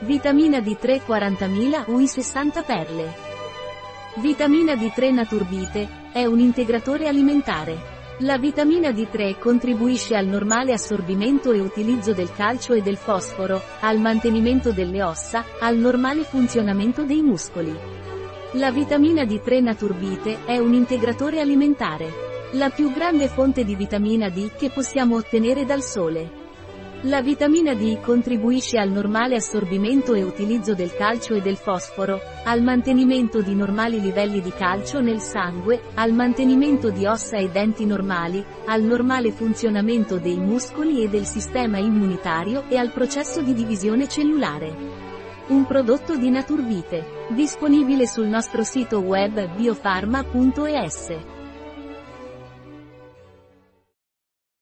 Vitamina D3 40.000 UI 60 perle. Vitamina D3 Naturbite, è un integratore alimentare. La vitamina D3 contribuisce al normale assorbimento e utilizzo del calcio e del fosforo, al mantenimento delle ossa, al normale funzionamento dei muscoli. La vitamina D3 Naturbite è un integratore alimentare. La più grande fonte di vitamina D che possiamo ottenere dal sole. La vitamina D contribuisce al normale assorbimento e utilizzo del calcio e del fosforo, al mantenimento di normali livelli di calcio nel sangue, al mantenimento di ossa e denti normali, al normale funzionamento dei muscoli e del sistema immunitario e al processo di divisione cellulare. Un prodotto di Naturvite, disponibile sul nostro sito web biofarma.es.